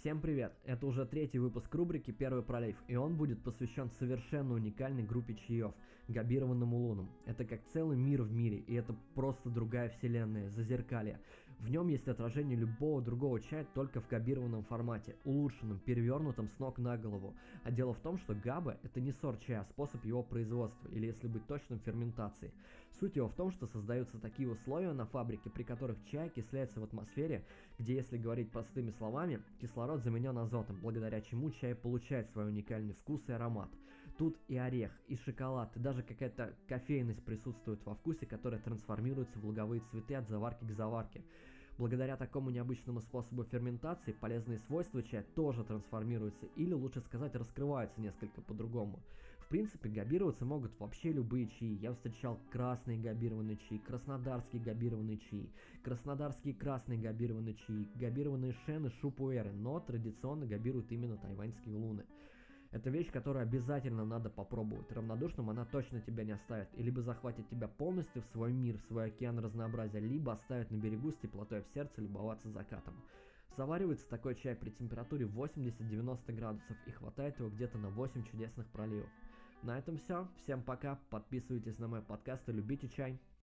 Всем привет! Это уже третий выпуск рубрики «Первый пролив», и он будет посвящен совершенно уникальной группе чаев – габированным улунам. Это как целый мир в мире, и это просто другая вселенная, зазеркалье. В нем есть отражение любого другого чая только в габированном формате, улучшенном, перевернутом с ног на голову. А дело в том, что габа – это не сорт чая, а способ его производства, или если быть точным, ферментации. Суть его в том, что создаются такие условия на фабрике, при которых чай окисляется в атмосфере, где, если говорить простыми словами, кислород заменен азотом, благодаря чему чай получает свой уникальный вкус и аромат. Тут и орех, и шоколад, и даже какая-то кофейность присутствует во вкусе, которая трансформируется в луговые цветы от заварки к заварке. Благодаря такому необычному способу ферментации полезные свойства чая тоже трансформируются или, лучше сказать, раскрываются несколько по-другому. В принципе, габироваться могут вообще любые чаи. Я встречал красные габированные чаи, краснодарские габированные чаи, краснодарские красные габированные чаи, габированные шены, шупуэры, но традиционно габируют именно тайваньские луны. Это вещь, которую обязательно надо попробовать. Равнодушным она точно тебя не оставит. И либо захватит тебя полностью в свой мир, в свой океан разнообразия, либо оставит на берегу с теплотой в сердце любоваться закатом. Заваривается такой чай при температуре 80-90 градусов и хватает его где-то на 8 чудесных проливов. На этом все. Всем пока. Подписывайтесь на мой подкаст и любите чай.